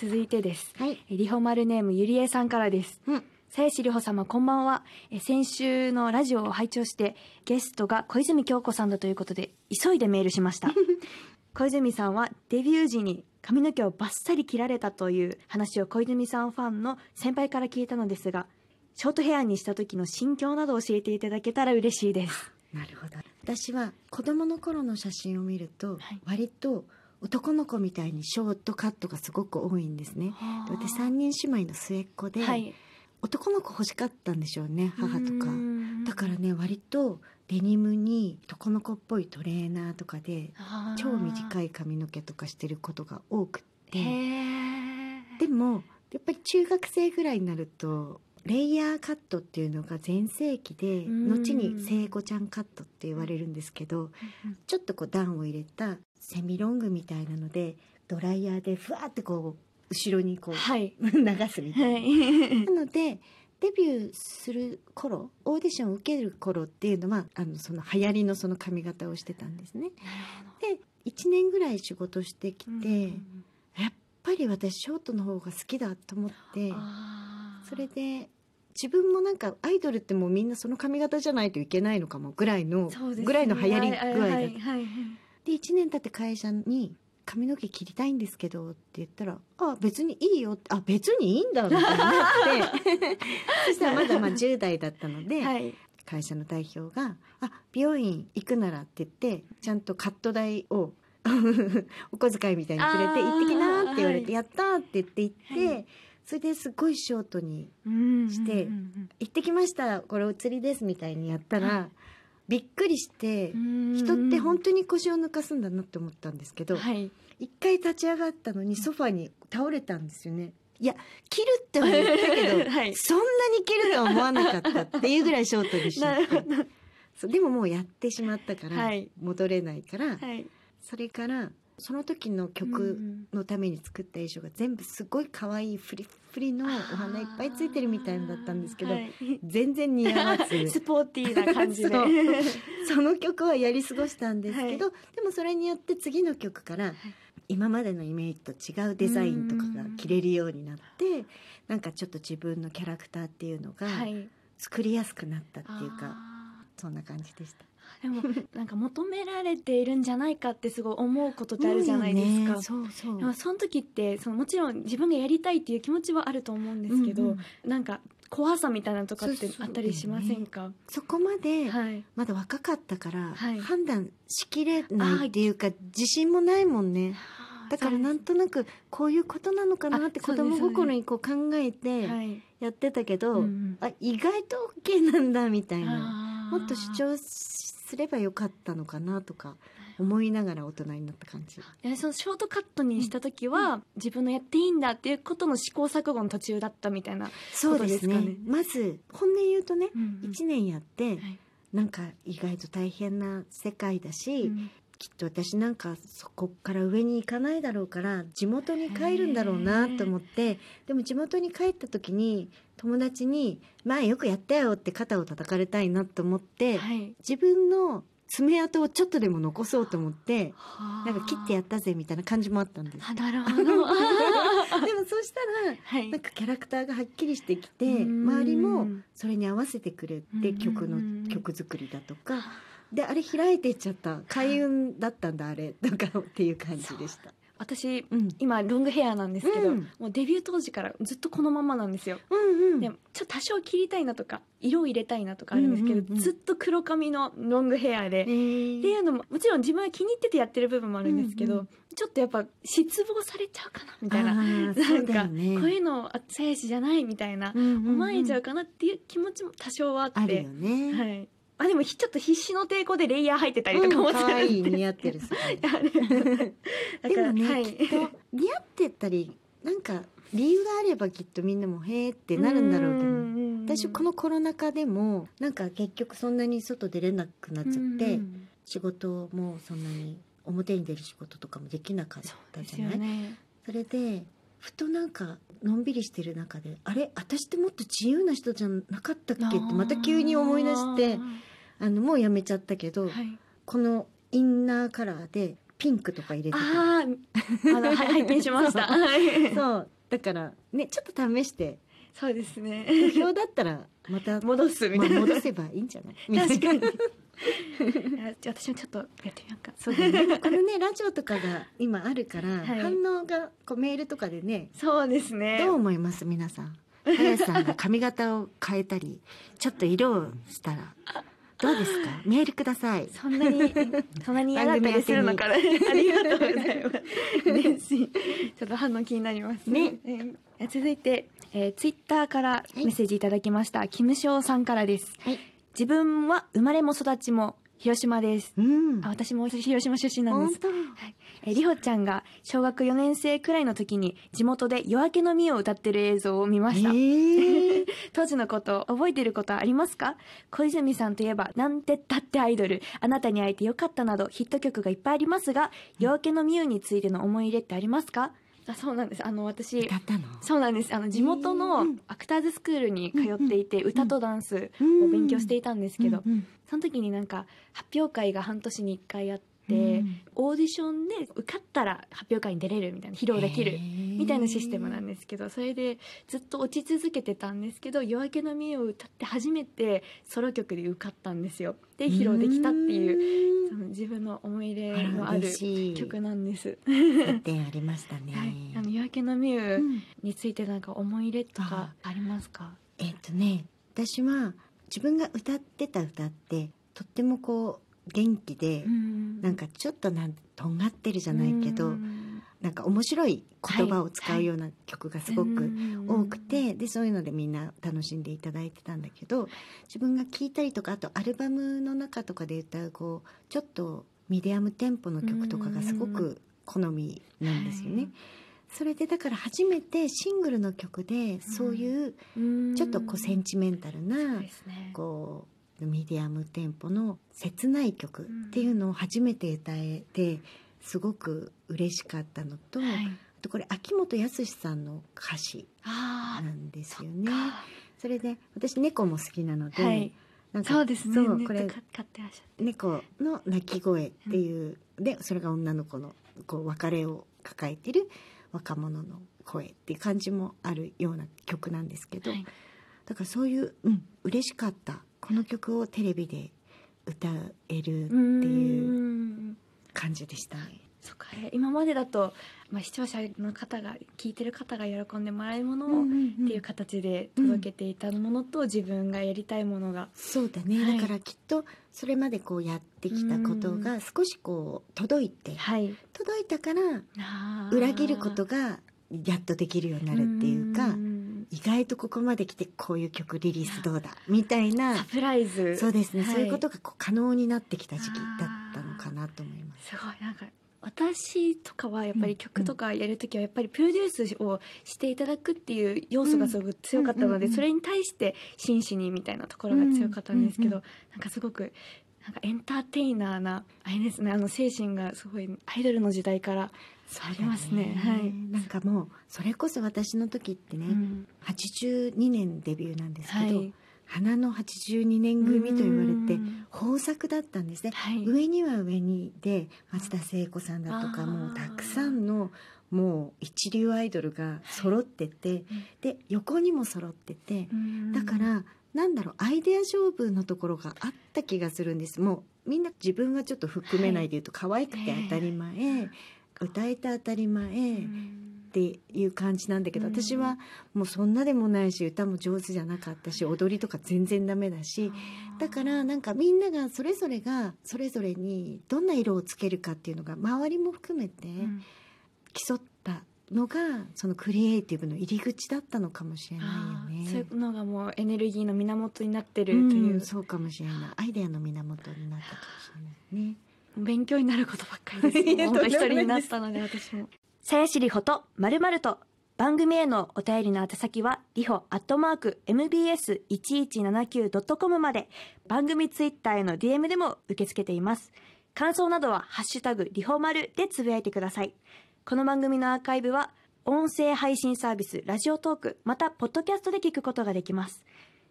続いてです。はい。えリホマルネームゆりえさんからです。うん。さやしりほ様こんばんは。え先週のラジオを拝聴して、ゲストが小泉京子さんだということで、急いでメールしました。小泉さんはデビュー時に髪の毛をバッサリ切られたという話を小泉さんファンの先輩から聞いたのですが、ショートヘアにした時の心境などを教えていただけたら嬉しいです。なるほど。私は子供の頃の写真を見ると、はい割と男の子みたいにショートカットがすごく多いんですね。で私3人姉妹の末っ子で、はい。男の子欲しかったんでしょうね、母とか。だかからね、割とデニムに男の子っぽいトレーナーとかで、超短い。い髪の毛とかしてることが多くって。でも、やっぱり中学生ぐらいになると、レイヤーカットっていうのが全盛期で、うん後に聖子ちゃんカットって言われるんですけど、ちょっとこう段を入れたセミロングみたいなので、ドライヤーでふわーってこう、後ろにこう、はい。流すみたいな。はい。なので、デビューする頃、オーディションを受ける頃っていうのは、あの、その流行りのその髪型をしてたんですね。で、1年ぐらい仕事してきて、やっぱり私ショートの方が好きだと思って、それで、自分もなんかアイドルってもうみんなその髪型じゃないといけないのかもぐらいの、ねぐらいの流行り具合だった。はいはいはいで、1年経って会社に、髪の毛切りたいんですけどって言ったら、あ、別にいいよって、あ、別にいいんだみたいになって、そしたらまだまあ10代だったので、はい。会社の代表が、あ、美容院行くならって言って、ちゃんとカット代を、お小遣いみたいにくれて、行ってきなって言われて、はい。やったーって言って行って、はい。それですごいショートに、うんして行ってきました、これお釣りですみたいにやったら、はびっくりして、うん人って本当に腰を抜かすんだなって思ったんですけど、はい。一回立ち上がったのにソファに倒れたんですよね。いや、切るっては言ったけど、はいそんなに切るとは思わなかったっていうぐらいショートにしちゃって。でももうやってしまったから、はい戻れないから、はい。それから、その時の曲んのために作った衣装が全部すごい可愛いフリッフリのお花いっぱいついてるみたいのだったんですけど、はい全然似合わず。スポーティーな感じで。その曲はやり過ごしたんですけど、はでもそれによって次の曲から、今までのイメージと違うデザインとかが着れるようになって、なんかちょっと自分のキャラクターっていうのがはい。作りやすくなったっていうか、あそんな感じでした。ーでも、なんか求められているんじゃないかってすごい思うことってあるじゃないですか。そうそう。でもその時ってそのもちろん自分がやりたいっていう気持ちはあると思うんですけど、うんうんなんか怖さみたいなのとかってあったりしませんか？そこまで、はい。まだ若かったから、はい。判断しきれないっていうか、自信もないもんね。だからなんとなく、こういうことなのかなって子供心にこう考えてはい。やってたけど、うんうん。あ、意外と OK なんだみたいな。もっと主張すればよかったのかなとか思いながら大人になった感じ。でそのショートカットにした時は、自分のやっていいんだっていうことの試行錯誤の途中だったみたいなそうですね。まず、本音言うとね、うんうん。1年やって、はい。なんか意外と大変な世界だし、うんきっと私なんかそこから上に行かないだろうから地元に帰るんだろうなと思ってでも地元に帰った時に友達に「まあよくやったよ」って肩を叩かれたいなと思って、はい。自分の爪痕をちょっとでも残そうと思ってはなんか切ってやったぜみたいな感じもあったんです。あなるほど。でもそうしたら、はい。なんかキャラクターがはっきりしてきて、うん。周りもそれに合わせてくれて、うん曲の曲作りだとか、で、あれ開いていっちゃった。開運だったんだ、あれ。とかっていう感じでした。私、うん。今ロングヘアなんですけど、うん。もうデビュー当時からずっとこのままなんですよ。うんうん。でもちょっと多少切りたいなとか色を入れたいなとかあるんですけど、うんうんうん。ずっと黒髪のロングヘアで、えー。っていうのももちろん自分は気に入っててやってる部分もあるんですけど、うんうんちょっとやっぱ失望されちゃうかなみたいな。なんだか、こういうのあ鞘師じゃないみたいな、うんうんうん。思われちゃうかなっていう気持ちも多少はあって。あるよね。はい、あでもひちょっと必死の抵抗でレイヤー入ってたりとかもうん、かわい似合ってる、す ごい。あれだからでもね、はい。きっと似合ってたり、なんか理由があればきっとみんなもへーってなるんだろうけど、ん私このコロナ禍でも、なんか結局そんなに外出れなくなっちゃって、うん仕事もそんなに表に出る仕事とかもできなかったじゃない？ね。それでふとなんかのんびりしてる中であれ？私ってもっと自由な人じゃなかったっけ？ってまた急に思い出してあのもうやめちゃったけど、はい。このインナーカラーでピンクとか入れてた。あああのはい拝見しました。はい。そう。だからねちょっと試して。そうですね。不評だったらまた戻すみまあたいな、戻せばいいんじゃない？確かに。あじゃあ私もちょっとやってみようか。そうだね。あのねラジオとかが今あるから、はい。反応がこうメールとかでねそうですね。どう思います？皆さん。林さんが髪型を変えたりちょっと色をしたらどうですか？メールください。そんなに そんなに嫌だったりするのかなありがとうございます。嬉しいちょっと反応気になりますね。えー続いて、えー、ツイッターからメッセージいただきました、キムショウさんからです。はい。自分は生まれも育ちも広島です。うん。あ私も広島出身なんです。本当。えーりほちゃんが小学4年生くらいの時に地元で夜明けの実を歌ってる映像を見ました、えー。当時のこと覚えていることはありますか？小泉さんといえば「なんてったってアイドル」「あなたに会えてよかった」などヒット曲がいっぱいありますが夜明けのミュウについての思い入れってありますか？あそうなんです。あの私そうなんです。あの地元うのん。アクターズスクールに通っていて歌とダンスを勉強していたんですけどその時になんか発表会が半年に1回あってうん。オーディションで受かったら発表会に出れるみたいな披露できるみたいなシステムなんですけどそれでずっと落ち続けてたんですけど「夜明けの実」を歌って初めてソロ曲で受かったんですよ。で披露できたっていう分の思い入れのある曲なんです。接点ありましたね、はい、あの夜明けのミュウうんについてなんか思い入れとかありますか？えっ、とね私は自分が歌ってた歌ってとってもこう元気で、なんかちょっとなんとんがってるじゃないけど、うんなんか面白い言葉を使うような曲がすごく多くて、でそういうのでみんな楽しんでいただいてたんだけど自分が聴いたりとかあとアルバムの中とかで歌うこうちょっとミディアムテンポの曲とかがすごく好みなんですよね。それでだから初めてシングルの曲でそういううん。ちょっとこうセンチメンタルなこうミディアムテンポの切ない曲っていうのを初めて歌えてすごく嬉しかったのと、はい。あとこれ秋元康さんの歌詞あなんですあよね。それで私猫も好きなので、はい。なんかそうですね。そうこれ猫の鳴き声っていう、でそれが女の子のこう別れを抱えてる若者の声っていう感じもあるような曲なんですけど、はい。だからそういう、うん、嬉しかった。この曲をテレビで歌えるっていうう感じでした。ね。そっか。え今までだと、まあ、視聴者の方が聞いてる方が喜んでもらえるものを、っていう形で届けていたものと、自分がやりたいものが。そうだね、はい。だからきっとそれまでこうやってきたことが少しこう届いて、はい。届いたから裏切ることがやっとできるようになるっていうかん意外とここまで来てこういう曲リリースどうだみたいな。サプライズ。そうですね、はい。そういうことがこう可能になってきた時期だったのかなと思います。すごい。なんか私とかはやっぱり曲とかやるときはやっぱりプロデュースをしていただくっていう要素がすごく強かったので、それに対して真摯にみたいなところが強かったんですけど、なんかすごくなんかエンターテイナーなあれですね。あの精神がすごいアイドルの時代からありますね。はい。なんかもうそれこそ私の時ってね、うん。82年デビューなんですけど、はい花の82年組と言われてうん豊作だったんですね、はい。上には上にで松田聖子さんだとかもうたくさんのもう一流アイドルが揃ってて、で横にも揃ってて、うんだからなんだろうアイデア勝負のところがあった気がするんです。もうみんな自分はちょっと含めないで言うと、可愛くて当たり前、歌えて当たり前、うんっていう感じなんだけど、うん。私はもうそんなでもないし歌も上手じゃなかったし踊りとか全然ダメだしだからなんかみんながそれぞれがそれぞれにどんな色をつけるかっていうのが周りも含めてうん。競ったのがそのクリエイティブの入り口だったのかもしれあないよね。ーそういうのがもうエネルギーの源になってるうという、ん、そうかもしれない。アイデアの源になったかもしれないね。勉強になることばっかりです。本当一人になったので私もさやしりほとまるまると番組へのお便りの宛先はりほアットマーク mbs1179.com まで番組ツイッターへの DM でも受け付けています。感想などはハッシュタグりほまるでつぶやいてください。この番組のアーカイブは音声配信サービスラジオトークまたポッドキャストで聞くことができます。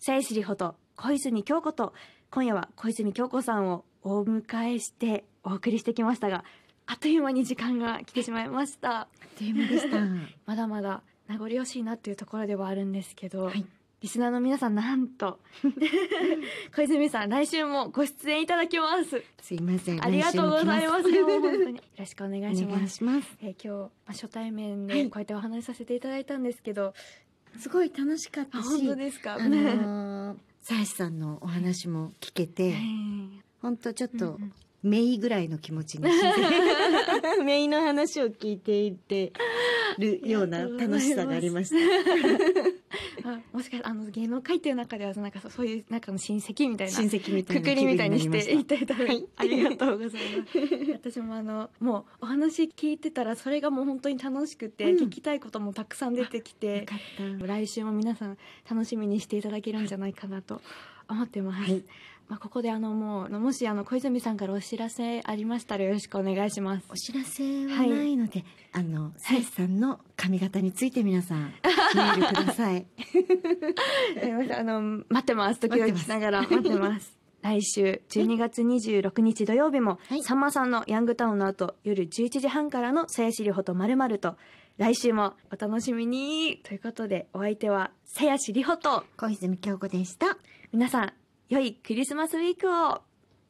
さやしりほと小泉京子と今夜は小泉京子さんをお迎えしてお送りしてきましたがあっという間に時間が来てしまいました。あっという間でした。まだまだ名残惜しいなっていうところではあるんですけど、はい。リスナーの皆さんなんと 小泉さん来週もご出演いただきます。すいません。ありがとうございます。本来当に。よろしくお願いします。します。えー今日、まあ、初対面はい。でこうやってお話しさせていただいたんですけど、すごい楽しかっあたし、本当ですか、あのー、さやしさんのお話も聞けえて、ー本当ちょっとうんうんメイぐらいの気持ちにしてメイの話を聞いていてるような楽しさがありました。あもしかしてあの芸能界っていう中ではなんかそうそういう中の親戚みたいな親戚みたいくな気分くりみたいにし。ていただいて、はいありがとうございます私もあのもうお話聞いてたらそれがもう本当に楽しくて、うん聞きたいこともたくさん出てきよて。来週も皆さん楽しみにしていただけるんじゃないかなと思ってます、はいまあ、ここであのもうもしあの小泉さんからお知らせありましたらよろしくお願いします。お知らせはないので、あのさやしさんの髪型について皆さんメールください。あの待ってます。時々待ってます。しながら待ってます。来週12月26日土曜日も、はい。さんまさんのヤングタウンの後夜11時半からの「さやしりほとまるまると来週もお楽しみに。ということでお相手はさやしりほと。小泉京子でした。皆さん良いクリスマスウィークを。